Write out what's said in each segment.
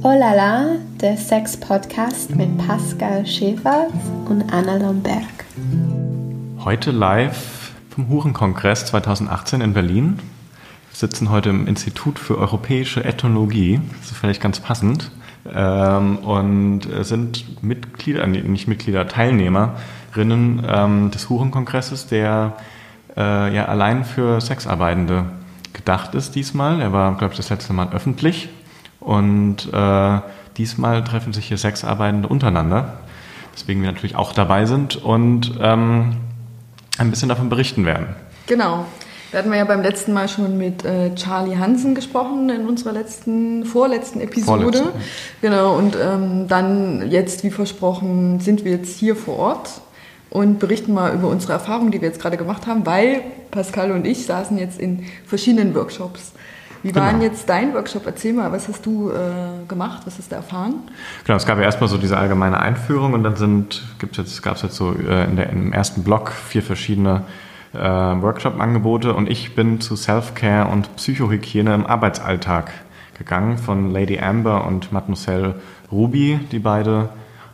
Oh la la, der Sex-Podcast mit Pascal Schäfer und Anna Lomberg. Heute live vom Hurenkongress 2018 in Berlin. Wir sitzen heute im Institut für Europäische Ethnologie. Das ist vielleicht ganz passend. Ähm, und sind Mitglieder, nicht Mitglieder, Teilnehmerinnen ähm, des Hurenkongresses, der äh, ja allein für Sexarbeitende gedacht ist diesmal. Er war, glaube ich, das letzte Mal öffentlich und äh, diesmal treffen sich hier Sexarbeitende untereinander, weswegen wir natürlich auch dabei sind und ähm, ein bisschen davon berichten werden. Genau. Da hatten wir ja beim letzten Mal schon mit äh, Charlie Hansen gesprochen in unserer letzten, vorletzten Episode. Vorletzte. Genau, und ähm, dann jetzt, wie versprochen, sind wir jetzt hier vor Ort und berichten mal über unsere Erfahrungen, die wir jetzt gerade gemacht haben, weil Pascal und ich saßen jetzt in verschiedenen Workshops. Wie war genau. denn jetzt dein Workshop? Erzähl mal, was hast du äh, gemacht? Was hast du erfahren? Genau, es gab ja erstmal so diese allgemeine Einführung und dann sind, jetzt, gab es jetzt so äh, in der, im ersten Block vier verschiedene äh, Workshop-Angebote und ich bin zu Self-Care und Psychohygiene im Arbeitsalltag gegangen von Lady Amber und Mademoiselle Ruby, die beide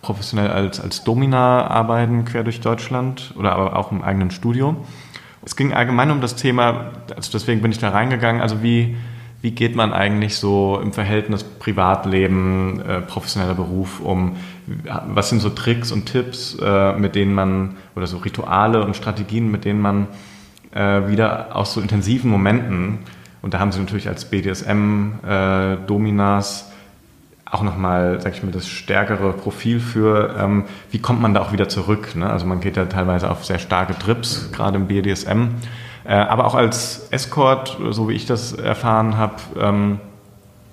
professionell als, als Domina arbeiten quer durch Deutschland oder aber auch im eigenen Studio. Es ging allgemein um das Thema, also deswegen bin ich da reingegangen, also wie wie geht man eigentlich so im Verhältnis Privatleben, äh, professioneller Beruf um? Was sind so Tricks und Tipps, äh, mit denen man, oder so Rituale und Strategien, mit denen man äh, wieder aus so intensiven Momenten, und da haben sie natürlich als BDSM-Dominas äh, auch nochmal, sag ich mal, das stärkere Profil für, ähm, wie kommt man da auch wieder zurück? Ne? Also man geht ja teilweise auf sehr starke Trips, gerade im BDSM. Äh, aber auch als Escort, so wie ich das erfahren habe, ähm,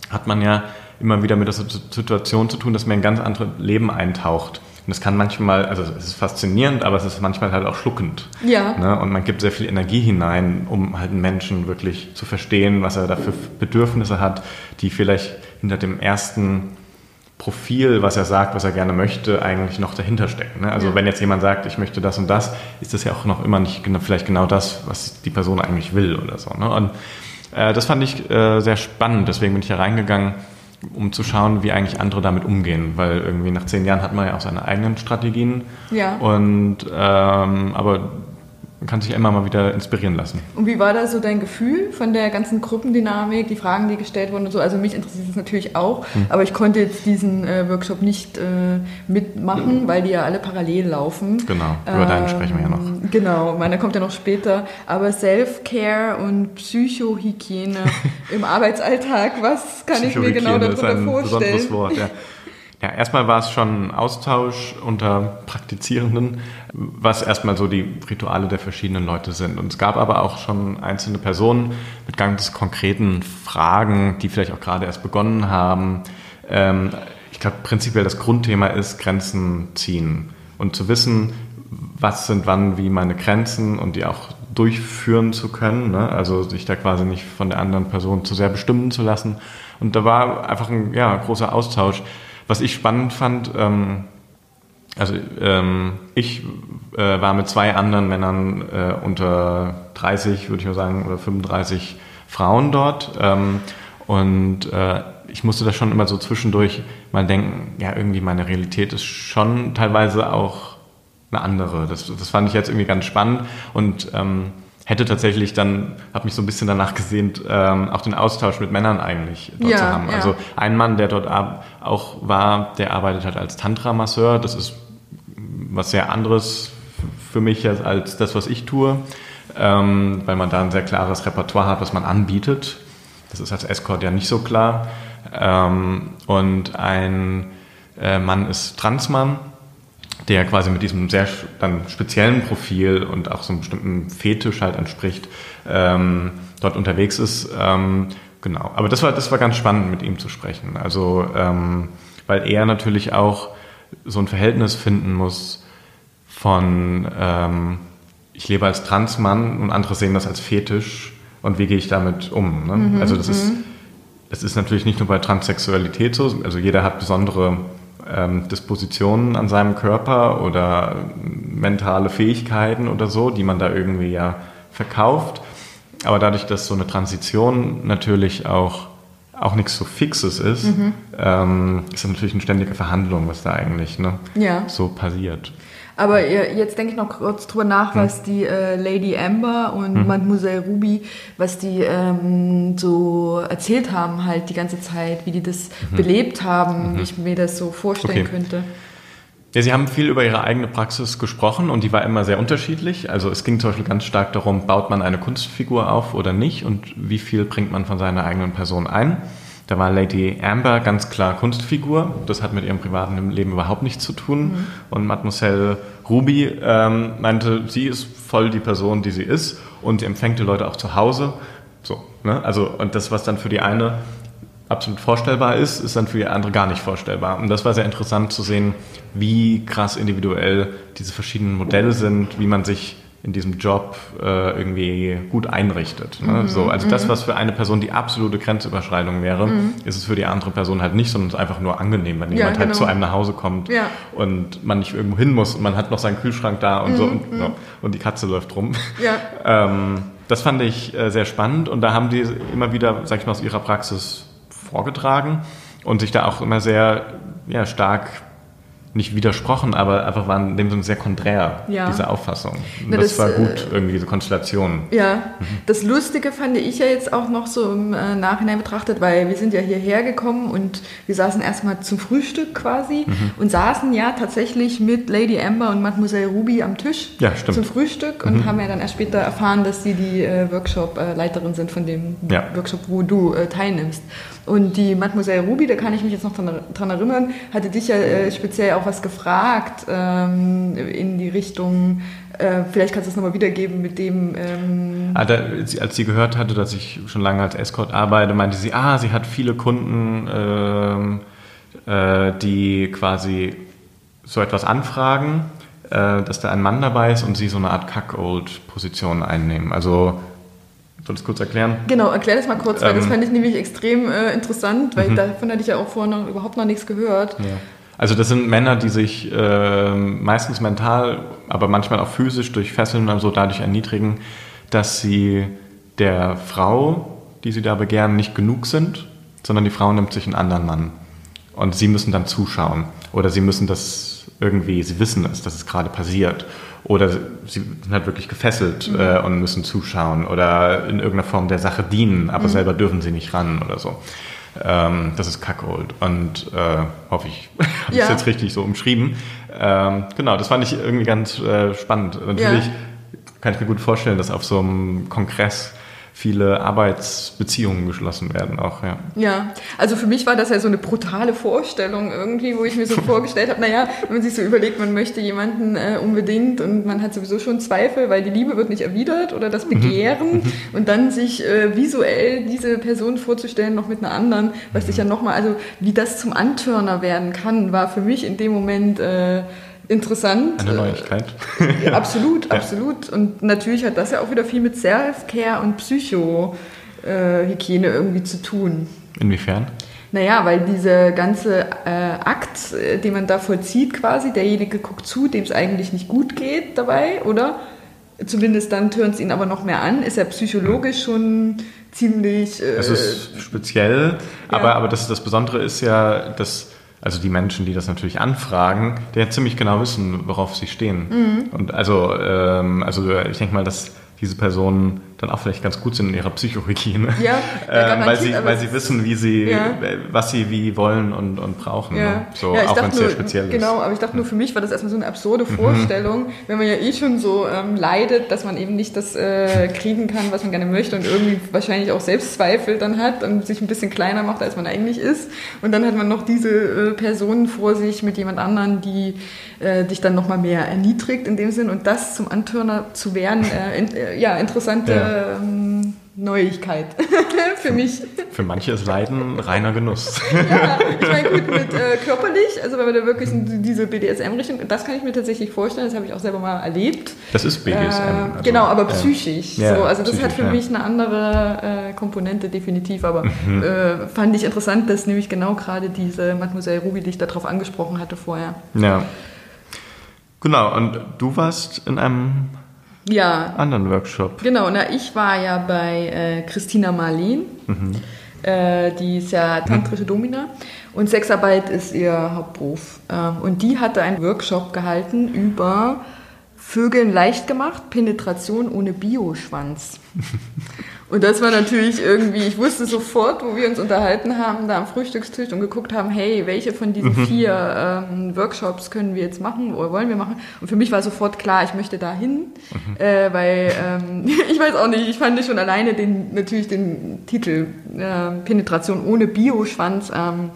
hat man ja immer wieder mit der Situation zu tun, dass man in ganz andere Leben eintaucht. Und das kann manchmal, also es ist faszinierend, aber es ist manchmal halt auch schluckend. Ja. Ne? Und man gibt sehr viel Energie hinein, um halt einen Menschen wirklich zu verstehen, was er da für Bedürfnisse hat, die vielleicht hinter dem ersten Profil, was er sagt, was er gerne möchte, eigentlich noch dahinter stecken. Ne? Also ja. wenn jetzt jemand sagt, ich möchte das und das, ist das ja auch noch immer nicht genau, vielleicht genau das, was die Person eigentlich will oder so. Ne? Und äh, das fand ich äh, sehr spannend, deswegen bin ich da reingegangen, um zu schauen, wie eigentlich andere damit umgehen, weil irgendwie nach zehn Jahren hat man ja auch seine eigenen Strategien. Ja. Und ähm, aber man kann sich immer mal wieder inspirieren lassen. Und wie war da so dein Gefühl von der ganzen Gruppendynamik, die Fragen, die gestellt wurden und so? Also mich interessiert es natürlich auch, hm. aber ich konnte jetzt diesen äh, Workshop nicht äh, mitmachen, weil die ja alle parallel laufen. Genau, über ähm, deinen sprechen wir ja noch. Genau, meiner kommt ja noch später. Aber Self-Care und Psychohygiene im Arbeitsalltag, was kann ich mir genau darunter vorstellen? Ist ein besonderes Wort, ja. Ja, erstmal war es schon ein Austausch unter Praktizierenden, was erstmal so die Rituale der verschiedenen Leute sind. Und es gab aber auch schon einzelne Personen mit ganz konkreten Fragen, die vielleicht auch gerade erst begonnen haben. Ähm, ich glaube, prinzipiell das Grundthema ist Grenzen ziehen und zu wissen, was sind wann wie meine Grenzen und die auch durchführen zu können. Ne? Also sich da quasi nicht von der anderen Person zu sehr bestimmen zu lassen. Und da war einfach ein ja, großer Austausch. Was ich spannend fand, ähm, also ähm, ich äh, war mit zwei anderen Männern äh, unter 30, würde ich mal sagen, oder 35 Frauen dort. Ähm, und äh, ich musste da schon immer so zwischendurch mal denken, ja, irgendwie meine Realität ist schon teilweise auch eine andere. Das, das fand ich jetzt irgendwie ganz spannend. Und ähm, hätte tatsächlich dann, habe mich so ein bisschen danach gesehnt, ähm, auch den Austausch mit Männern eigentlich dort ja, zu haben. Ja. Also ein Mann, der dort auch war, der arbeitet halt als Tantra-Masseur. Das ist was sehr anderes für mich als das, was ich tue, ähm, weil man da ein sehr klares Repertoire hat, was man anbietet. Das ist als Escort ja nicht so klar. Ähm, und ein äh, Mann ist Transmann der quasi mit diesem sehr dann speziellen Profil und auch so einem bestimmten Fetisch halt entspricht, ähm, dort unterwegs ist. Ähm, genau. Aber das war, das war ganz spannend, mit ihm zu sprechen. Also, ähm, weil er natürlich auch so ein Verhältnis finden muss von, ähm, ich lebe als Transmann und andere sehen das als Fetisch und wie gehe ich damit um. Ne? Mhm, also das ist, mhm. das ist natürlich nicht nur bei Transsexualität so, also jeder hat besondere ähm, Dispositionen an seinem Körper oder mentale Fähigkeiten oder so, die man da irgendwie ja verkauft. aber dadurch, dass so eine Transition natürlich auch, auch nichts so Fixes ist, mhm. ähm, ist das natürlich eine ständige Verhandlung, was da eigentlich ne, ja. so passiert. Aber jetzt denke ich noch kurz drüber nach, hm. was die äh, Lady Amber und hm. Mademoiselle Ruby, was die ähm, so erzählt haben halt die ganze Zeit, wie die das mhm. belebt haben, mhm. wie ich mir das so vorstellen okay. könnte. Ja, Sie haben viel über Ihre eigene Praxis gesprochen und die war immer sehr unterschiedlich. Also es ging zum Beispiel ganz stark darum, baut man eine Kunstfigur auf oder nicht und wie viel bringt man von seiner eigenen Person ein. Da war Lady Amber ganz klar Kunstfigur. Das hat mit ihrem privaten Leben überhaupt nichts zu tun. Mhm. Und Mademoiselle Ruby ähm, meinte, sie ist voll die Person, die sie ist und sie empfängt die Leute auch zu Hause. So, ne? Also, und das, was dann für die eine absolut vorstellbar ist, ist dann für die andere gar nicht vorstellbar. Und das war sehr interessant zu sehen, wie krass individuell diese verschiedenen Modelle sind, wie man sich in diesem Job äh, irgendwie gut einrichtet. Ne? Mhm. So, also mhm. das, was für eine Person die absolute Grenzüberschreitung wäre, mhm. ist es für die andere Person halt nicht, sondern es ist einfach nur angenehm, wenn ja, jemand halt genau. halt zu einem nach Hause kommt ja. und man nicht irgendwo hin muss und man hat noch seinen Kühlschrank da und so mhm. und, no, und, die Katze läuft rum. Ja. ähm, das fand ich äh, sehr spannend und da haben die immer wieder, sag ich mal, aus ihrer Praxis vorgetragen und sich da auch immer sehr ja, stark nicht widersprochen, aber einfach waren in dem Sinne sehr konträr, ja. diese Auffassung. Na, das, das, war gut, äh, irgendwie diese Konstellation. Ja, mhm. das Lustige fand ich ja jetzt auch noch so im äh, Nachhinein betrachtet, weil wir sind ja hierher gekommen und wir saßen erstmal zum Frühstück quasi mhm. und saßen ja tatsächlich mit Lady Amber und Mademoiselle Ruby am Tisch ja, zum Frühstück und mhm. haben ja dann erst später erfahren, dass sie die äh, Workshop-Leiterin sind von dem ja. Workshop, wo du äh, teilnimmst. Und die Mademoiselle Ruby, da kann ich mich jetzt noch dran erinnern, hatte dich ja äh, speziell auch was gefragt ähm, in die Richtung, äh, vielleicht kannst du es nochmal wiedergeben mit dem... Ähm ah, da, als sie gehört hatte, dass ich schon lange als Escort arbeite, meinte sie, ah, sie hat viele Kunden, ähm, äh, die quasi so etwas anfragen, äh, dass da ein Mann dabei ist und sie so eine Art Cuckold-Position einnehmen. Also soll ich das kurz erklären? Genau, erklär das mal kurz, weil ähm, das fand ich nämlich extrem äh, interessant, weil mhm. davon hatte ich ja auch vorher noch, überhaupt noch nichts gehört. Ja. Also das sind Männer, die sich äh, meistens mental, aber manchmal auch physisch durch Fesseln und so dadurch erniedrigen, dass sie der Frau, die sie da begehren, nicht genug sind, sondern die Frau nimmt sich einen anderen Mann. Und sie müssen dann zuschauen. Oder sie müssen das irgendwie, sie wissen es, dass es gerade passiert. Oder sie sind halt wirklich gefesselt mhm. äh, und müssen zuschauen oder in irgendeiner Form der Sache dienen, aber mhm. selber dürfen sie nicht ran oder so. Ähm, das ist Cuckold und äh, hoffe ich, habe ich es jetzt richtig so umschrieben. Ähm, genau, das fand ich irgendwie ganz äh, spannend. Natürlich ja. kann ich mir gut vorstellen, dass auf so einem Kongress viele Arbeitsbeziehungen geschlossen werden auch, ja. Ja, also für mich war das ja so eine brutale Vorstellung irgendwie, wo ich mir so vorgestellt habe, naja, wenn man sich so überlegt, man möchte jemanden äh, unbedingt und man hat sowieso schon Zweifel, weil die Liebe wird nicht erwidert oder das mhm. Begehren mhm. und dann sich äh, visuell diese Person vorzustellen, noch mit einer anderen, was sich ja nochmal, also wie das zum Antörner werden kann, war für mich in dem Moment... Äh, interessant. Eine Neuigkeit. Äh, absolut, ja. absolut. Und natürlich hat das ja auch wieder viel mit Self-Care und Psychohygiene äh, irgendwie zu tun. Inwiefern? Naja, weil dieser ganze äh, Akt, äh, den man da vollzieht quasi, derjenige guckt zu, dem es eigentlich nicht gut geht dabei, oder? Zumindest dann tönt es ihn aber noch mehr an. Ist er psychologisch schon ziemlich... Äh, es ist speziell, ja. aber, aber das, das Besondere ist ja, dass also die Menschen, die das natürlich anfragen, die ja ziemlich genau wissen, worauf sie stehen. Mhm. Und also, ähm, also ich denke mal, dass diese Personen dann auch vielleicht ganz gut sind in ihrer Psychohygiene. Ja, äh, weil, sie, weil sie wissen, wie sie, ja. was sie wie wollen und, und brauchen. Ja. Ne? So, ja, auch wenn es sehr speziell ist. Genau, aber ich dachte nur, für mich war das erstmal so eine absurde mhm. Vorstellung, mhm. wenn man ja eh schon so ähm, leidet, dass man eben nicht das äh, kriegen kann, was man gerne möchte und irgendwie wahrscheinlich auch Selbstzweifel dann hat und sich ein bisschen kleiner macht, als man eigentlich ist. Und dann hat man noch diese äh, Personen vor sich mit jemand anderen, die äh, dich dann nochmal mehr erniedrigt in dem Sinn und das zum Antörner zu werden, äh, in, äh, ja, interessante. Ähm, Neuigkeit für mich. Für manche ist Leiden reiner Genuss. ja, ich meine, gut, mit äh, körperlich, also wenn wir da wirklich in diese BDSM-Richtung, das kann ich mir tatsächlich vorstellen, das habe ich auch selber mal erlebt. Das ist BDSM. Äh, also, genau, aber psychisch. Ja, so, also das psychisch, hat für ja. mich eine andere äh, Komponente definitiv, aber mhm. Äh, fand ich interessant, dass nämlich genau gerade diese Mademoiselle Ruby dich darauf angesprochen hatte vorher. Ja. Genau, und du warst in einem ja. anderen Workshop. Genau, na, ich war ja bei äh, Christina Marleen. Mhm. Äh, die ist ja tantrische Domina und Sexarbeit ist ihr Hauptberuf. Ähm, und die hatte einen Workshop gehalten über Vögeln leicht gemacht, Penetration ohne Bioschwanz. Und das war natürlich irgendwie, ich wusste sofort, wo wir uns unterhalten haben, da am Frühstückstisch und geguckt haben, hey, welche von diesen Mhm. vier ähm, Workshops können wir jetzt machen oder wollen wir machen? Und für mich war sofort klar, ich möchte da hin, Mhm. äh, weil ähm, ich weiß auch nicht, ich fand schon alleine den, natürlich den Titel äh, Penetration ohne Bioschwanz ähm,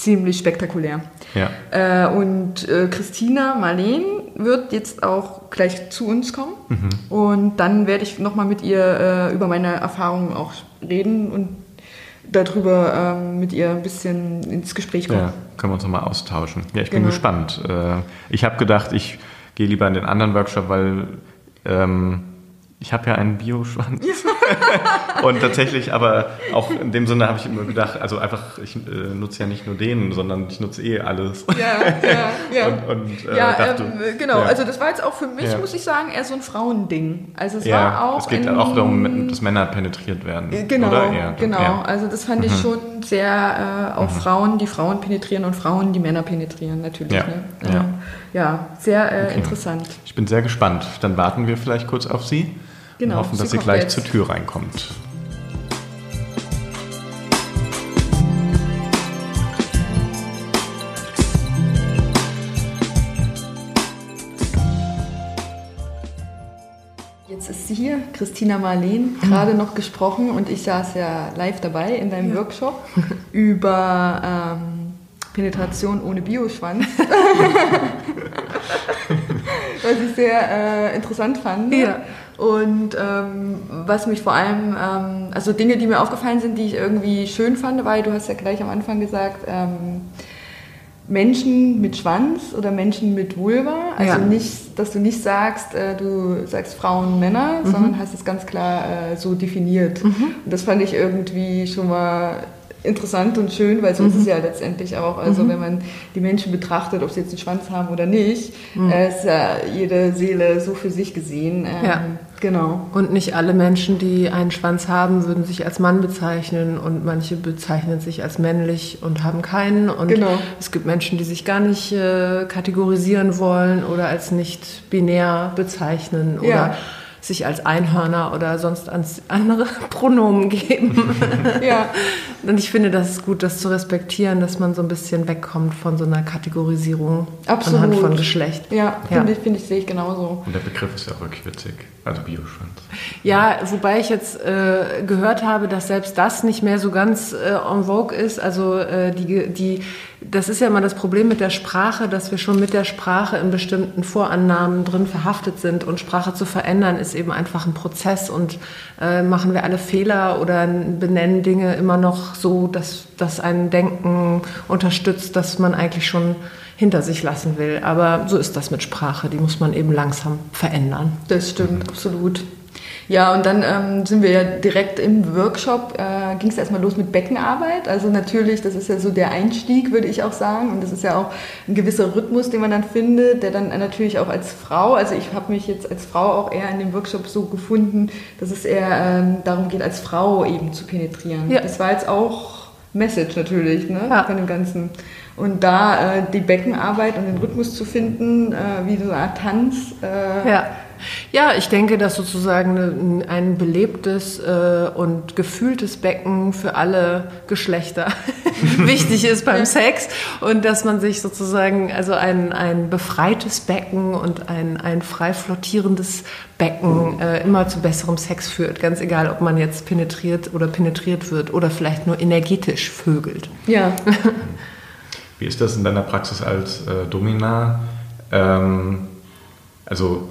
ziemlich spektakulär. Ja. Äh, und äh, Christina Marleen wird jetzt auch gleich zu uns kommen. Und dann werde ich nochmal mit ihr äh, über meine Erfahrungen auch reden und darüber ähm, mit ihr ein bisschen ins Gespräch kommen. Ja, können wir uns nochmal austauschen. Ja, ich bin Genau. gespannt. Äh, ich habe gedacht, ich gehe lieber in den anderen Workshop, weil ähm, ich habe ja einen Bioschwanz. und tatsächlich, aber auch in dem Sinne habe ich immer gedacht, also einfach, ich äh, nutze ja nicht nur den, sondern ich nutze eh alles. Ja, ja, ja. Und, und äh, ja, dachte, ähm, genau. ja. Also das war jetzt auch für mich, Ja. muss ich sagen, eher so ein Frauending. Also es ja, war auch es geht ein- auch darum, dass Männer penetriert werden. Äh, Genau, oder? Ja, genau. Mhm. Also das fand ich schon sehr äh, auf Frauen, die Frauen penetrieren und Frauen, die Männer penetrieren, natürlich. Ja, Ne? ja. Ja, sehr äh, Okay. interessant. Ich bin sehr gespannt. Dann warten wir vielleicht kurz auf Sie Genau, und hoffen, dass sie sie gleich jetzt. zur Tür reinkommt. Jetzt ist sie hier, Christina Marleen, gerade noch gesprochen und ich saß ja live dabei in deinem Workshop über ähm, Penetration ohne Bioschwanz. Was ich sehr äh, interessant fand. Ja. Und ähm, was mich vor allem, ähm, also Dinge, die mir aufgefallen sind, die ich irgendwie schön fand, weil du hast ja gleich am Anfang gesagt, ähm, Menschen mit Schwanz oder Menschen mit Vulva. Also Ja. nicht, dass du nicht sagst, äh, du sagst Frauen, Männer, sondern hast es ganz klar äh, so definiert. Und das fand ich irgendwie schon mal interessant und schön, weil so ist es ja letztendlich auch. Also wenn man die Menschen betrachtet, ob sie jetzt einen Schwanz haben oder nicht, äh, ist ja jede Seele so für sich gesehen. Ähm, Ja. Genau. Und nicht alle Menschen, die einen Schwanz haben, würden sich als Mann bezeichnen und manche bezeichnen sich als männlich und haben keinen. Und Genau. es gibt Menschen, die sich gar nicht äh, kategorisieren wollen oder als nicht binär bezeichnen Ja. Sich als Einhörner oder sonst ans andere Pronomen geben. Ja. Und ich finde, das ist gut, das zu respektieren, dass man so ein bisschen wegkommt von so einer Kategorisierung Absolut. anhand von Geschlecht. Ja, Ja. finde ich, finde ich, sehe ich genauso. Und der Begriff ist ja auch wirklich witzig. Also Bioschwanz. Ja, wobei ich jetzt äh, gehört habe, dass selbst das nicht mehr so ganz äh, en vogue ist. Also äh, die, die, das ist ja immer das Problem mit der Sprache, dass wir schon mit der Sprache in bestimmten Vorannahmen drin verhaftet sind. Und Sprache zu verändern ist eben einfach ein Prozess. Und äh, machen wir alle Fehler oder benennen Dinge immer noch so, dass das ein Denken unterstützt, dass man eigentlich schon hinter sich lassen will. Aber so ist das mit Sprache. Die muss man eben langsam verändern. Das stimmt, absolut. Ja, und dann ähm, sind wir ja direkt im Workshop, äh, ging es erstmal los mit Beckenarbeit. Also natürlich, das ist ja so der Einstieg, würde ich auch sagen. Und das ist ja auch ein gewisser Rhythmus, den man dann findet, der dann natürlich auch als Frau, also ich habe mich jetzt als Frau auch eher in dem Workshop so gefunden, dass es eher ähm, darum geht, als Frau eben zu penetrieren. Ja. Das war jetzt auch Message natürlich ne, Ja. von dem Ganzen. Und da äh, die Beckenarbeit und den Rhythmus zu finden, äh, wie so eine Art Tanz. Äh, Ja. Ja, ich denke, dass sozusagen ein- ein belebtes äh, und gefühltes Becken für alle Geschlechter wichtig ist beim Sex und dass man sich sozusagen, also ein, ein befreites Becken und ein, ein frei flottierendes Becken äh, immer zu besserem Sex führt. Ganz egal, ob man jetzt penetriert oder penetriert wird oder vielleicht nur energetisch vögelt. ja. Wie ist das in deiner Praxis als äh, Domina? Ähm, also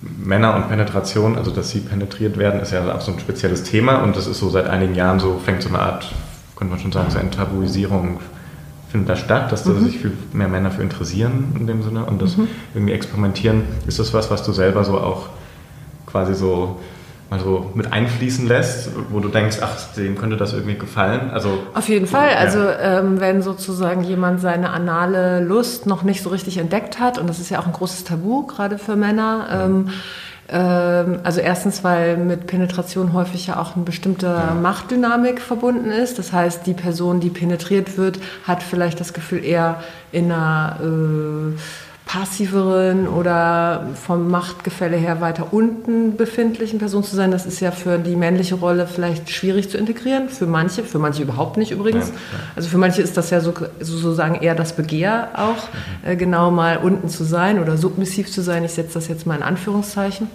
Männer und Penetration, also dass sie penetriert werden, ist ja auch so ein spezielles Thema und das ist so seit einigen Jahren so, fängt so eine Art, könnte man schon sagen, so eine Tabuisierung findet da statt, dass da sich viel mehr Männer für interessieren in dem Sinne und das irgendwie experimentieren. Ist das was, was du selber so auch quasi so mal so mit einfließen lässt, wo du denkst, ach, dem könnte das irgendwie gefallen? Also Auf jeden Fall. Ja. Also ähm, wenn sozusagen jemand seine anale Lust noch nicht so richtig entdeckt hat, und das ist ja auch ein großes Tabu, gerade für Männer, ähm, Ähm, also erstens, weil mit Penetration häufig ja auch eine bestimmte ja. Machtdynamik verbunden ist. Das heißt, die Person, die penetriert wird, hat vielleicht das Gefühl, eher in einer äh, passiveren oder vom Machtgefälle her weiter unten befindlichen Person zu sein. Das ist ja für die männliche Rolle vielleicht schwierig zu integrieren. Für manche, für manche überhaupt nicht übrigens. Ja, ja. Also für manche ist das ja so, sozusagen eher das Begehr auch, mhm. äh, genau mal unten zu sein oder submissiv zu sein. Ich setze das jetzt mal in Anführungszeichen.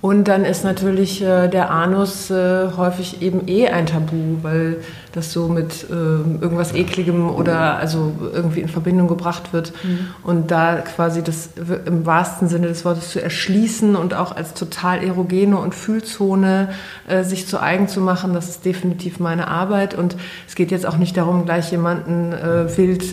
Und dann ist natürlich äh, der Anus äh, häufig eben eh ein Tabu, weil das so mit äh, irgendwas Ekligem oder also irgendwie in Verbindung gebracht wird. Mhm. Und da quasi das im wahrsten Sinne des Wortes zu erschließen und auch als total erogene und Fühlzone äh, sich zu eigen zu machen, das ist definitiv meine Arbeit. Und es geht jetzt auch nicht darum, gleich jemanden äh, wild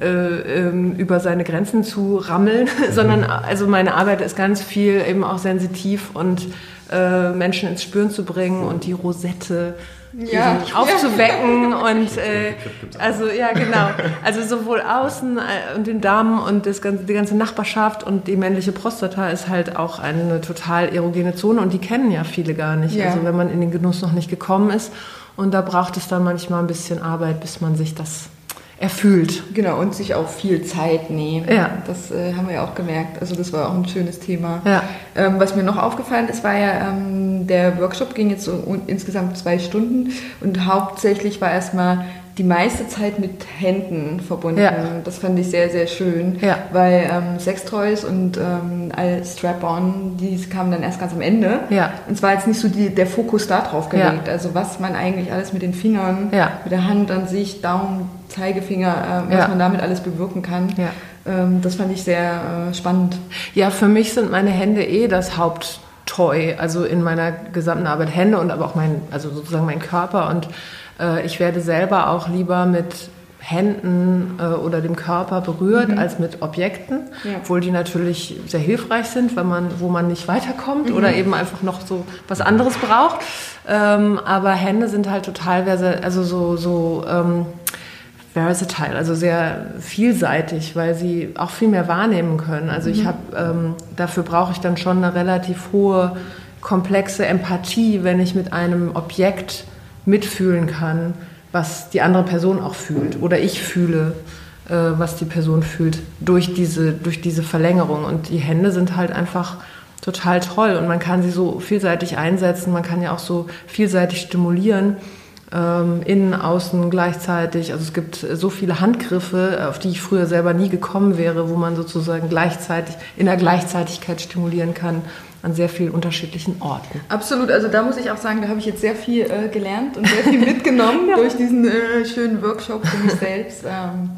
äh, ähm, über seine Grenzen zu rammeln, sondern also meine Arbeit ist ganz viel eben auch sensitiv und äh, Menschen ins Spüren zu bringen und die Rosette ja. aufzuwecken und äh, also ja genau also sowohl außen äh, und den Damen und das ganze, die ganze Nachbarschaft und die männliche Prostata ist halt auch eine total erogene Zone und die kennen ja viele gar nicht ja. also wenn man in den Genuss noch nicht gekommen ist und da braucht es dann manchmal ein bisschen Arbeit bis man sich das erfüllt. Genau, und sich auch viel Zeit nehmen. Ja. Das äh, haben wir ja auch gemerkt. Also das war auch ein schönes Thema. Ja. Ähm, was mir noch aufgefallen ist, war ja, ähm, der Workshop ging jetzt so insgesamt zwei Stunden und hauptsächlich war erstmal die meiste Zeit mit Händen verbunden. Ja. Das fand ich sehr, sehr schön, ja. weil ähm, Sextoys und ähm, Strap-on, die kamen dann erst ganz am Ende. Ja. Und zwar jetzt nicht so die, der Fokus da drauf gelegt, also was man eigentlich alles mit den Fingern, mit der Hand an sich, Daumen, Zeigefinger, äh, was man damit alles bewirken kann. Ähm, das fand ich sehr äh, spannend. Ja, für mich sind meine Hände eh das Haupttoy, also in meiner gesamten Arbeit Hände und aber auch mein, also sozusagen mein Körper und äh, ich werde selber auch lieber mit Händen äh, oder dem Körper berührt mhm. als mit Objekten, ja. obwohl die natürlich sehr hilfreich sind, wenn man, wo man nicht weiterkommt mhm. oder eben einfach noch so was anderes braucht. Ähm, aber Hände sind halt total, also so, so ähm, versatile, also sehr vielseitig, weil sie auch viel mehr wahrnehmen können. Also ich mhm. habe, ähm, dafür brauche ich dann schon eine relativ hohe, komplexe Empathie, wenn ich mit einem Objekt mitfühlen kann, was die andere Person auch fühlt oder ich fühle, äh, was die Person fühlt durch diese, durch diese Verlängerung. Und die Hände sind halt einfach total toll und man kann sie so vielseitig einsetzen, man kann ja auch so vielseitig stimulieren. Ähm, innen, außen gleichzeitig. Also es gibt so viele Handgriffe, auf die ich früher selber nie gekommen wäre, wo man sozusagen gleichzeitig in der Gleichzeitigkeit stimulieren kann an sehr vielen unterschiedlichen Orten. Absolut, also da muss ich auch sagen, da habe ich jetzt sehr viel äh, gelernt und sehr viel mitgenommen ja. durch diesen äh, schönen Workshop für mich selbst. Ähm,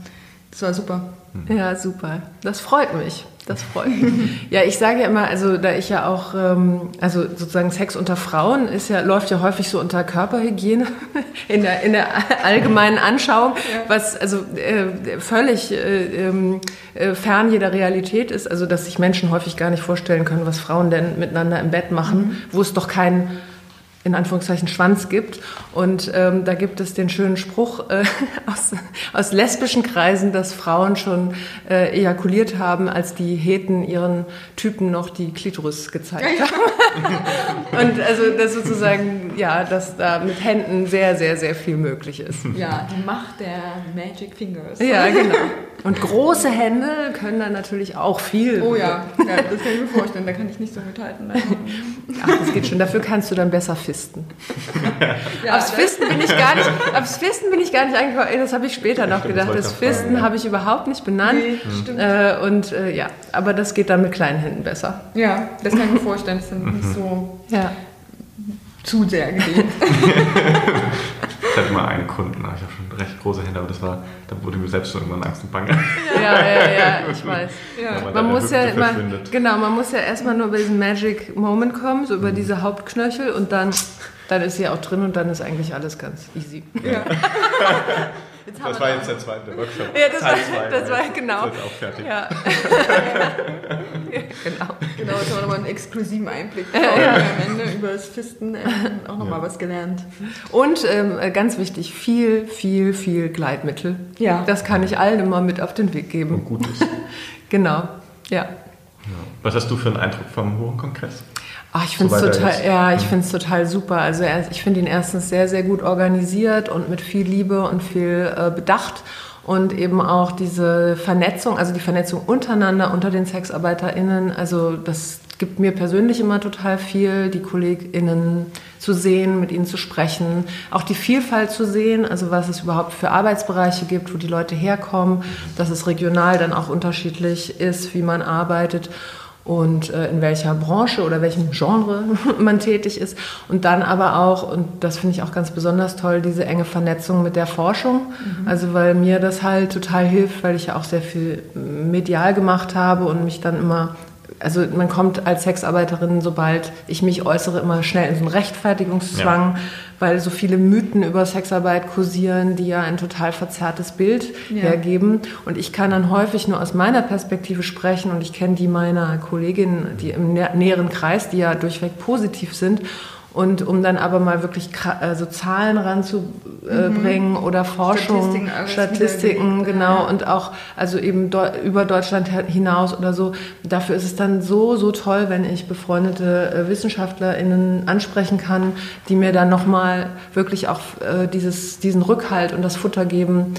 das war super. Ja, super. Das freut mich. Das freut mich. ja, ich sage ja immer, also da ich ja auch, ähm, also sozusagen Sex unter Frauen ist ja, läuft ja häufig so unter Körperhygiene in der, in der allgemeinen Anschauung, ja. was also äh, völlig äh, ähm, äh, fern jeder Realität ist. Also dass sich Menschen häufig gar nicht vorstellen können, was Frauen denn miteinander im Bett machen, mhm. wo es doch keinen in Anführungszeichen Schwanz gibt. Und ähm, da gibt es den schönen Spruch äh, aus, aus lesbischen Kreisen, dass Frauen schon äh, ejakuliert haben, als die Heten ihren Typen noch die Klitoris gezeigt haben. Und also das sozusagen, ja, dass da mit Händen sehr, sehr, sehr viel möglich ist. Ja, die Macht der Magic Fingers. Ja, genau. Und große Hände können dann natürlich auch viel. Oh ja, ja das kann ich mir vorstellen, da kann ich nicht so mithalten. Ach, das geht schon. Dafür kannst du dann besser fisten. ja, aufs Fisten bin ich gar nicht, aufs Fisten bin ich gar nicht eingekommen. Das habe ich später noch stimmt, gedacht. Das, Fisten ja. habe ich überhaupt nicht benannt. Nee. Äh, und äh, ja, aber das geht dann mit kleinen Händen besser. Ja, das kann ich mir vorstellen. Das sind nicht so ja. zu sehr gelegt. Ich hatte mal einen Kunden, ich habe schon recht große Hände, aber das war, da wurde mir selbst schon irgendwann Angst und Bange. Ja, ja, ja, ich weiß. Ja. Man muss ja immer, genau, man muss ja erstmal nur über diesen Magic Moment kommen, so über mhm. diese Hauptknöchel und dann, dann ist sie auch drin und dann ist eigentlich alles ganz easy. Ja. das war jetzt der zweite Workshop. Ja, das, Teil war, zwei, das war genau. Das ist auch fertig. Ja. genau. Genau, jetzt haben wir nochmal einen exklusiven Einblick ja. am Ende über das Fisten ähm, auch nochmal ja. was gelernt. Und ähm, ganz wichtig, viel, viel, viel Gleitmittel. Ja. Das kann ich allen immer mit auf den Weg geben. Und gut ist. genau, ja. Was hast du für einen Eindruck vom Hurenkongress? Ach, ich finde es total, ja, ich es total super. Also ich finde ihn erstens sehr, sehr gut organisiert und mit viel Liebe und viel äh, Bedacht und eben auch diese Vernetzung, also die Vernetzung untereinander, unter den SexarbeiterInnen. Also das gibt mir persönlich immer total viel, die KollegInnen zu sehen, mit ihnen zu sprechen, auch die Vielfalt zu sehen, also was es überhaupt für Arbeitsbereiche gibt, wo die Leute herkommen, dass es regional dann auch unterschiedlich ist, wie man arbeitet und äh, in welcher Branche oder welchem Genre man tätig ist. Und dann aber auch, und das finde ich auch ganz besonders toll, diese enge Vernetzung mit der Forschung. Mhm. Also weil mir das halt total hilft, weil ich ja auch sehr viel medial gemacht habe und mich dann immer also man kommt als Sexarbeiterin, sobald ich mich äußere, immer schnell in so einen Rechtfertigungszwang, ja. weil so viele Mythen über Sexarbeit kursieren, die ja ein total verzerrtes Bild ja. hergeben. Und ich kann dann häufig nur aus meiner Perspektive sprechen und ich kenne die meiner Kolleginnen, die im näheren Kreis, die ja durchweg positiv sind. Und um dann aber mal wirklich also Zahlen ranzubringen mhm. oder Forschung, Statistiken, Statistiken genau, und auch also eben über Deutschland hinaus oder so. Dafür ist es dann so, so toll, wenn ich befreundete äh, WissenschaftlerInnen ansprechen kann, die mir dann nochmal wirklich auch äh, dieses, diesen Rückhalt und das Futter geben,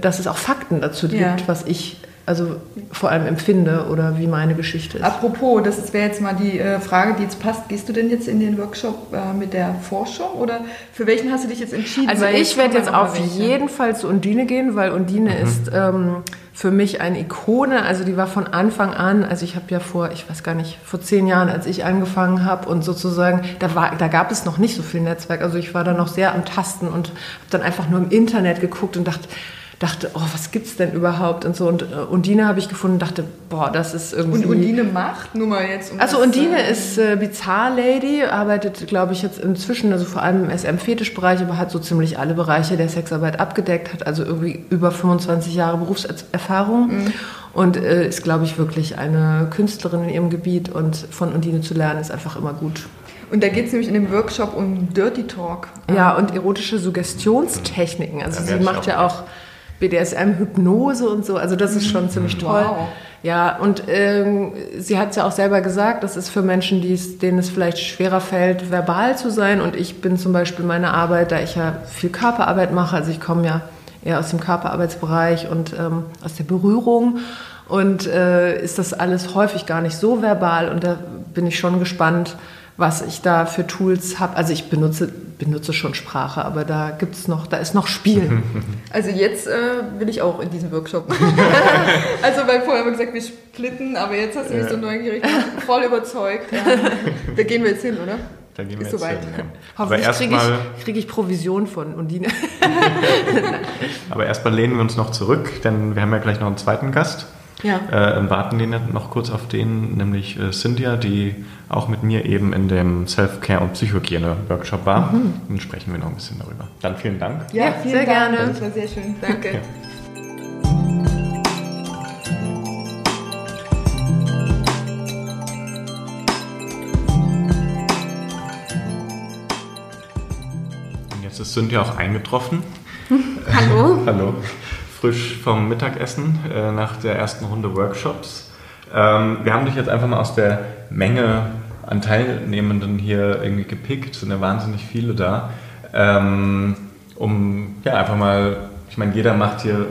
dass es auch Fakten dazu gibt, ja. was ich also vor allem empfinde oder wie meine Geschichte ist. Apropos, das wäre jetzt mal die äh, Frage, die jetzt passt. Gehst du denn jetzt in den Workshop äh, mit der Forschung oder für welchen hast du dich jetzt entschieden? Also ich werde jetzt auf welche. jeden Fall zu Undine gehen, weil Undine mhm. ist ähm, für mich eine Ikone. Also die war von Anfang an, also ich habe ja vor, ich weiß gar nicht, vor zehn Jahren, als ich angefangen habe und sozusagen, da, war, da gab es noch nicht so viel Netzwerk. Also ich war da noch sehr am Tasten und habe dann einfach nur im Internet geguckt und dachte, dachte, oh, was gibt's denn überhaupt und so. Und äh, Undine habe ich gefunden, dachte, boah, das ist irgendwie. Und Undine macht, nur mal jetzt. Um also Undine ist äh, Bizarre Lady, arbeitet, glaube ich, jetzt inzwischen, also vor allem im SM-Fetischbereich, aber hat so ziemlich alle Bereiche der Sexarbeit abgedeckt, hat also irgendwie über 25 Jahre Berufserfahrung. Mhm. Und äh, ist, glaube ich, wirklich eine Künstlerin in ihrem Gebiet und von Undine zu lernen ist einfach immer gut. Und da geht es nämlich in dem Workshop um Dirty Talk. Ja, und erotische Suggestionstechniken. Also sie macht ja auch BDSM-Hypnose und so. Also das ist schon ziemlich mhm. toll. Wow. Ja, und ähm, sie hat es ja auch selber gesagt, das ist für Menschen, denen es vielleicht schwerer fällt, verbal zu sein. Und ich bin zum Beispiel meine Arbeit, da ich ja viel Körperarbeit mache, also ich komme ja eher aus dem Körperarbeitsbereich und ähm, aus der Berührung. Und äh, ist das alles häufig gar nicht so verbal. Und da bin ich schon gespannt, was ich da für Tools habe. Also ich benutze, benutze schon Sprache, aber da gibt's noch, da ist noch Spiel. Also jetzt äh, will ich auch in diesem Workshop. also weil vorher haben wir gesagt, wir splitten, aber jetzt hast du mich ja. so neugierig gemacht, voll überzeugt. Ja. Da gehen wir jetzt hin, oder? Da gehen wir ist jetzt soweit. hin. Ja. Hoffentlich kriege ich, krieg ich Provision von Undine. aber erstmal lehnen wir uns noch zurück, denn wir haben ja gleich noch einen zweiten Gast. Ja. Äh, warten den noch kurz auf den, nämlich äh, Cynthia, die auch mit mir eben in dem Self-Care und Psychohygiene-Workshop war. Mhm. Dann sprechen wir noch ein bisschen darüber. Dann vielen Dank. Ja, ja vielen sehr Dank. gerne. Das war sehr schön. Danke. Okay. jetzt ist Cynthia auch eingetroffen. Hallo. Hallo frisch vom Mittagessen äh, nach der ersten Runde Workshops. Ähm, wir haben dich jetzt einfach mal aus der Menge an Teilnehmenden hier irgendwie gepickt, sind ja wahnsinnig viele da, ähm, um ja einfach mal, ich meine, jeder macht hier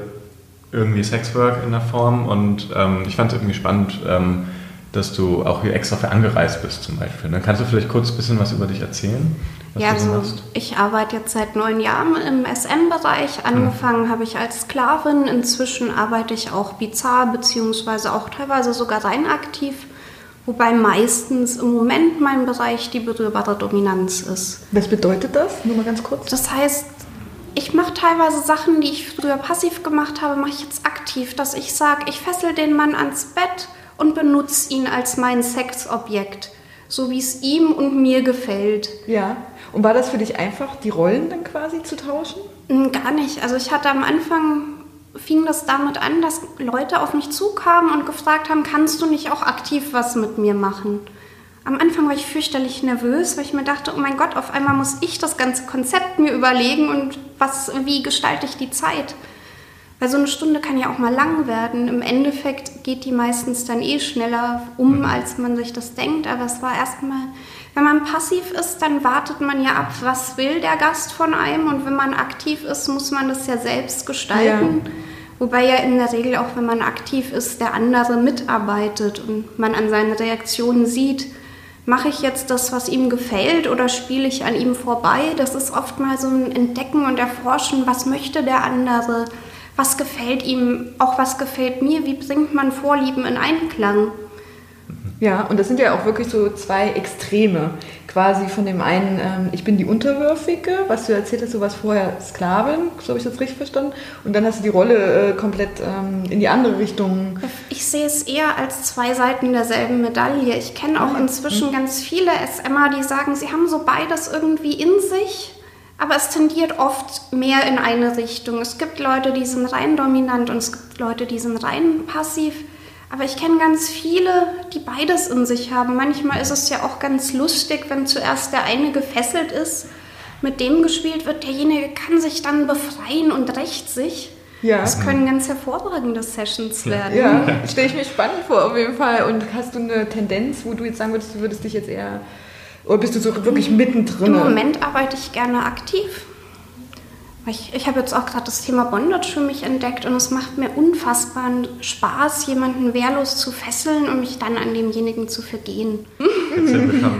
irgendwie Sexwork in der Form und ähm, ich fand es irgendwie spannend, ähm, dass du auch hier extra für angereist bist zum Beispiel. Dann kannst du vielleicht kurz ein bisschen was über dich erzählen? Ja, also ich arbeite jetzt seit neun Jahren im SM-Bereich. Angefangen hm. habe ich als Sklavin. Inzwischen arbeite ich auch bizarr, beziehungsweise auch teilweise sogar rein aktiv. Wobei meistens im Moment mein Bereich die berührbare Dominanz ist. Was bedeutet das? Nur mal ganz kurz. Das heißt, ich mache teilweise Sachen, die ich früher passiv gemacht habe, mache ich jetzt aktiv. Dass ich sage, ich fessel den Mann ans Bett und benutze ihn als mein Sexobjekt. So wie es ihm und mir gefällt. Ja. Und war das für dich einfach, die Rollen dann quasi zu tauschen? Hm, gar nicht. Also ich hatte am Anfang, fing das damit an, dass Leute auf mich zukamen und gefragt haben, kannst du nicht auch aktiv was mit mir machen? Am Anfang war ich fürchterlich nervös, weil ich mir dachte, oh mein Gott, auf einmal muss ich das ganze Konzept mir überlegen und was, wie gestalte ich die Zeit? Weil so eine Stunde kann ja auch mal lang werden. Im Endeffekt geht die meistens dann eh schneller um, mhm. als man sich das denkt. Aber es war erstmal, wenn man passiv ist, dann wartet man ja ab, was will der Gast von einem. Und wenn man aktiv ist, muss man das ja selbst gestalten. Ja. Wobei ja in der Regel auch, wenn man aktiv ist, der andere mitarbeitet und man an seinen Reaktionen sieht, mache ich jetzt das, was ihm gefällt oder spiele ich an ihm vorbei? Das ist oft mal so ein Entdecken und Erforschen, was möchte der andere, was gefällt ihm, auch was gefällt mir, wie bringt man Vorlieben in Einklang. Ja, und das sind ja auch wirklich so zwei Extreme. Quasi von dem einen, ähm, ich bin die Unterwürfige, was du erzählt hast, so was vorher Sklavin, so habe ich das richtig verstanden. Und dann hast du die Rolle äh, komplett ähm, in die andere Richtung. Ich sehe es eher als zwei Seiten derselben Medaille. Ich kenne auch inzwischen ganz viele SMer, die sagen, sie haben so beides irgendwie in sich. Aber es tendiert oft mehr in eine Richtung. Es gibt Leute, die sind rein dominant und es gibt Leute, die sind rein passiv. Aber ich kenne ganz viele, die beides in sich haben. Manchmal ist es ja auch ganz lustig, wenn zuerst der eine gefesselt ist, mit dem gespielt wird, derjenige kann sich dann befreien und rächt sich. Ja. Das können ganz hervorragende Sessions werden. Ja, stelle ich mir spannend vor, auf jeden Fall. Und hast du eine Tendenz, wo du jetzt sagen würdest, du würdest dich jetzt eher, oder bist du so wirklich mittendrin? Im Moment arbeite ich gerne aktiv. Ich, ich habe jetzt auch gerade das Thema Bondage für mich entdeckt und es macht mir unfassbaren Spaß, jemanden wehrlos zu fesseln und mich dann an demjenigen zu vergehen.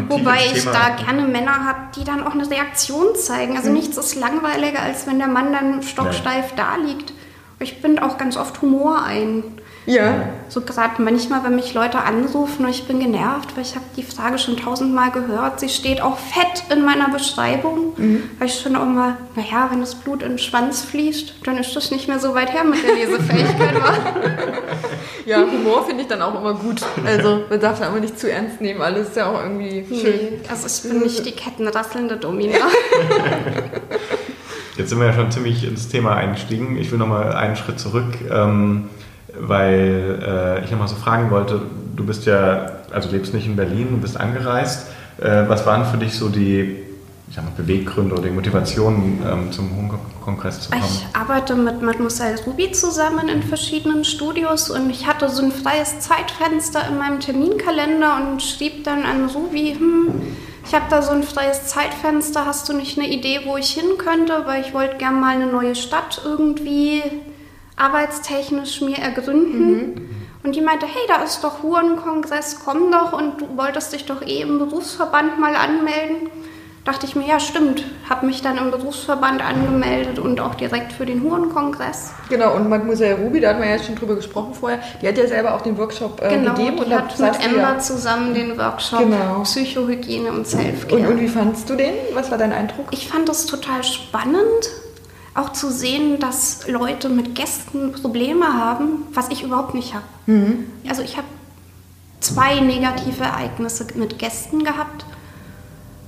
Wobei ich Thema. da gerne Männer habe, die dann auch eine Reaktion zeigen. Also mhm. nichts ist langweiliger, als wenn der Mann dann stocksteif ja. da liegt. Ich binde auch ganz oft Humor ein. Ja. So gerade manchmal, wenn mich Leute anrufen und ich bin genervt, weil ich habe die Frage schon tausendmal gehört. Sie steht auch fett in meiner Beschreibung, mhm. weil ich schon auch mal, naja, wenn das Blut in den Schwanz fließt, dann ist das nicht mehr so weit her mit der Lesefähigkeit. ja, Humor finde ich dann auch immer gut. Also man darf ja immer nicht zu ernst nehmen, alles ist ja auch irgendwie schön. Nee, also ich bin nicht die kettenrasselnde Domina. Jetzt sind wir ja schon ziemlich ins Thema eingestiegen. Ich will nochmal einen Schritt zurück. Ähm, weil äh, ich nochmal so fragen wollte, du bist ja, also lebst nicht in Berlin, du bist angereist. Äh, was waren für dich so die ich sag mal, Beweggründe oder die Motivationen ähm, zum Home-Kongress zu kommen? Ich arbeite mit Mademoiselle Ruby zusammen in verschiedenen Studios und ich hatte so ein freies Zeitfenster in meinem Terminkalender und schrieb dann an Ruby, hm, ich habe da so ein freies Zeitfenster, hast du nicht eine Idee, wo ich hin könnte? Weil ich wollte gerne mal eine neue Stadt irgendwie arbeitstechnisch mir ergründen. Mhm. Und die meinte, hey, da ist doch Hurenkongress, komm doch und du wolltest dich doch eh im Berufsverband mal anmelden. Dachte ich mir, ja stimmt, habe mich dann im Berufsverband angemeldet und auch direkt für den Hurenkongress. Genau, und Mademoiselle Ruby, da hatten wir ja schon drüber gesprochen vorher, die hat ja selber auch den Workshop äh, genau, gegeben. Genau, hat mit Emma ja, zusammen den Workshop genau. Psychohygiene und Selfcare. Und, und wie fandst du den? Was war dein Eindruck? Ich fand das total spannend auch zu sehen, dass Leute mit Gästen Probleme haben, was ich überhaupt nicht habe. Mhm. Also ich habe zwei negative Ereignisse mit Gästen gehabt.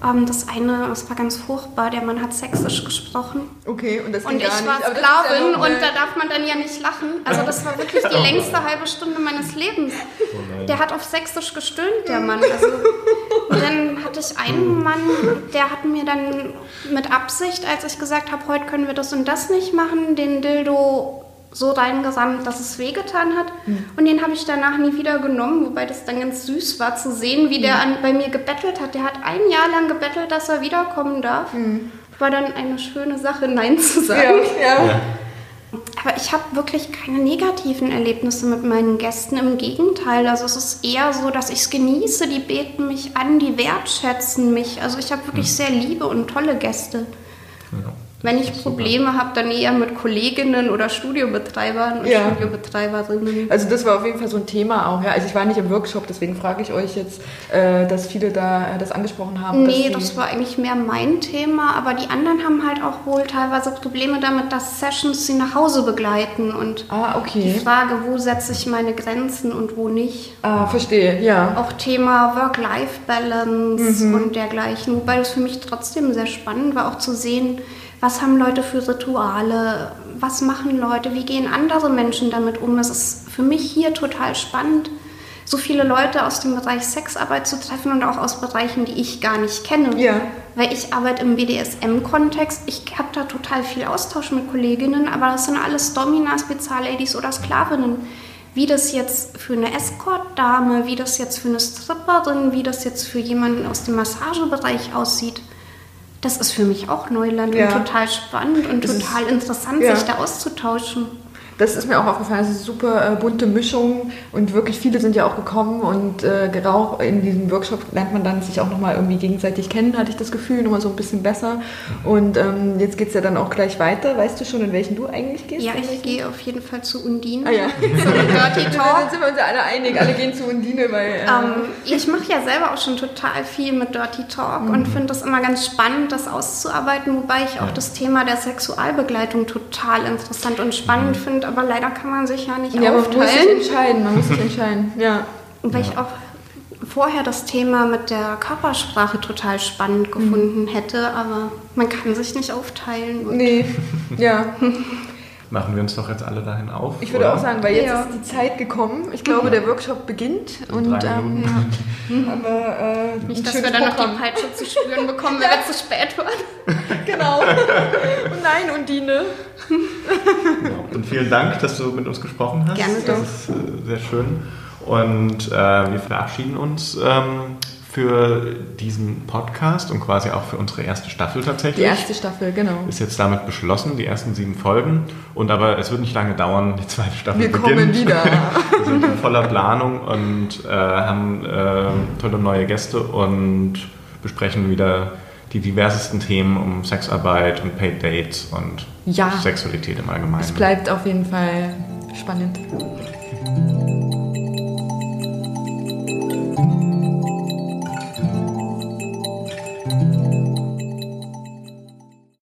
Ähm, das eine, das war ganz furchtbar, der Mann hat sächsisch gesprochen. Okay, und das Und ich gar war Sklavin ja und da darf man dann ja nicht lachen. Also das war wirklich die längste halbe Stunde meines Lebens. Oh der hat auf sächsisch gestöhnt, der Mann. Also, dann hatte ich einen Mann, der hat mir dann mit Absicht, als ich gesagt habe, heute können wir das und das nicht machen, den Dildo so reingesammelt, dass es wehgetan hat. Mhm. Und den habe ich danach nie wieder genommen, wobei das dann ganz süß war zu sehen, wie der mhm. an, bei mir gebettelt hat. Der hat ein Jahr lang gebettelt, dass er wiederkommen darf. Mhm. War dann eine schöne Sache, Nein zu sagen. Ja, ja. Aber ich habe wirklich keine negativen Erlebnisse mit meinen Gästen. Im Gegenteil, also es ist eher so, dass ich es genieße. Die beten mich an, die wertschätzen mich. Also ich habe wirklich mhm. sehr liebe und tolle Gäste. Ja. Wenn ich Probleme habe, dann eher mit Kolleginnen oder Studiobetreibern und ja. Studiobetreiberinnen. Also das war auf jeden Fall so ein Thema auch. Ja. Also ich war nicht im Workshop, deswegen frage ich euch jetzt, äh, dass viele da äh, das angesprochen haben. Nee, das war eigentlich mehr mein Thema, aber die anderen haben halt auch wohl teilweise Probleme damit, dass Sessions sie nach Hause begleiten und ah, okay. die Frage, wo setze ich meine Grenzen und wo nicht. Ah, verstehe, ja. Auch Thema Work-Life-Balance mhm. und dergleichen, wobei es für mich trotzdem sehr spannend war, auch zu sehen, was haben Leute für Rituale, was machen Leute, wie gehen andere Menschen damit um. Es ist für mich hier total spannend, so viele Leute aus dem Bereich Sexarbeit zu treffen und auch aus Bereichen, die ich gar nicht kenne. Ja. Weil ich arbeite im BDSM-Kontext. Ich habe da total viel Austausch mit Kolleginnen, aber das sind alles Domina, Spezialladies oder Sklavinnen. Wie das jetzt für eine Escort-Dame, wie das jetzt für eine Stripperin, wie das jetzt für jemanden aus dem Massagebereich aussieht, das ist für mich auch Neuland Ja. und total spannend und total interessant, sich da auszutauschen. Das ist mir auch aufgefallen, es ist eine super äh, bunte Mischung und wirklich viele sind ja auch gekommen und äh, genau in diesem Workshop lernt man dann sich auch nochmal irgendwie gegenseitig kennen, hatte ich das Gefühl, nochmal so ein bisschen besser. Und ähm, jetzt geht es ja dann auch gleich weiter. Weißt du schon, in welchen du eigentlich gehst? Ja, ich gehe auf jeden Fall zu Undine. Ah ja. Dirty Dann Talk. sind wir uns ja alle einig, alle gehen zu Undine, weil... Äh, Ähm, ich mache ja selber auch schon total viel mit Dirty Talk Mhm. und finde das immer ganz spannend, das auszuarbeiten, wobei ich auch das Thema der Sexualbegleitung total interessant und spannend finde, aber leider kann man sich ja nicht ja, man muss sich aufteilen. entscheiden, man muss sich entscheiden, ja. Weil ich auch vorher das Thema mit der Körpersprache total spannend gefunden hätte, aber man kann sich nicht aufteilen. Nee, ja. Machen wir uns doch jetzt alle dahin auf. Ich würde oder? auch sagen, weil jetzt Ja. ist die Zeit gekommen. Ich glaube, der Workshop beginnt. In und drei ähm, Minuten. aber äh, Nicht, dass wir dann noch Programm. die Peitsche zu spüren bekommen, wenn wir zu spät waren. Genau. Und nein, Undine. Genau. Und vielen Dank, dass du mit uns gesprochen hast. Gerne Das doch. ist äh, sehr schön. Und äh, wir verabschieden uns ähm, für diesen Podcast und quasi auch für unsere erste Staffel Die tatsächlich. erste Staffel, genau. Ist jetzt damit beschlossen, die ersten sieben Folgen. Und aber es wird nicht lange dauern, die zweite Staffel Wir beginnt. kommen wieder. Wir sind in voller Planung und äh, haben äh, tolle neue Gäste und besprechen wieder die diversesten Themen um Sexarbeit und Paid Dates und Ja. Sexualität im Allgemeinen. Es bleibt auf jeden Fall spannend.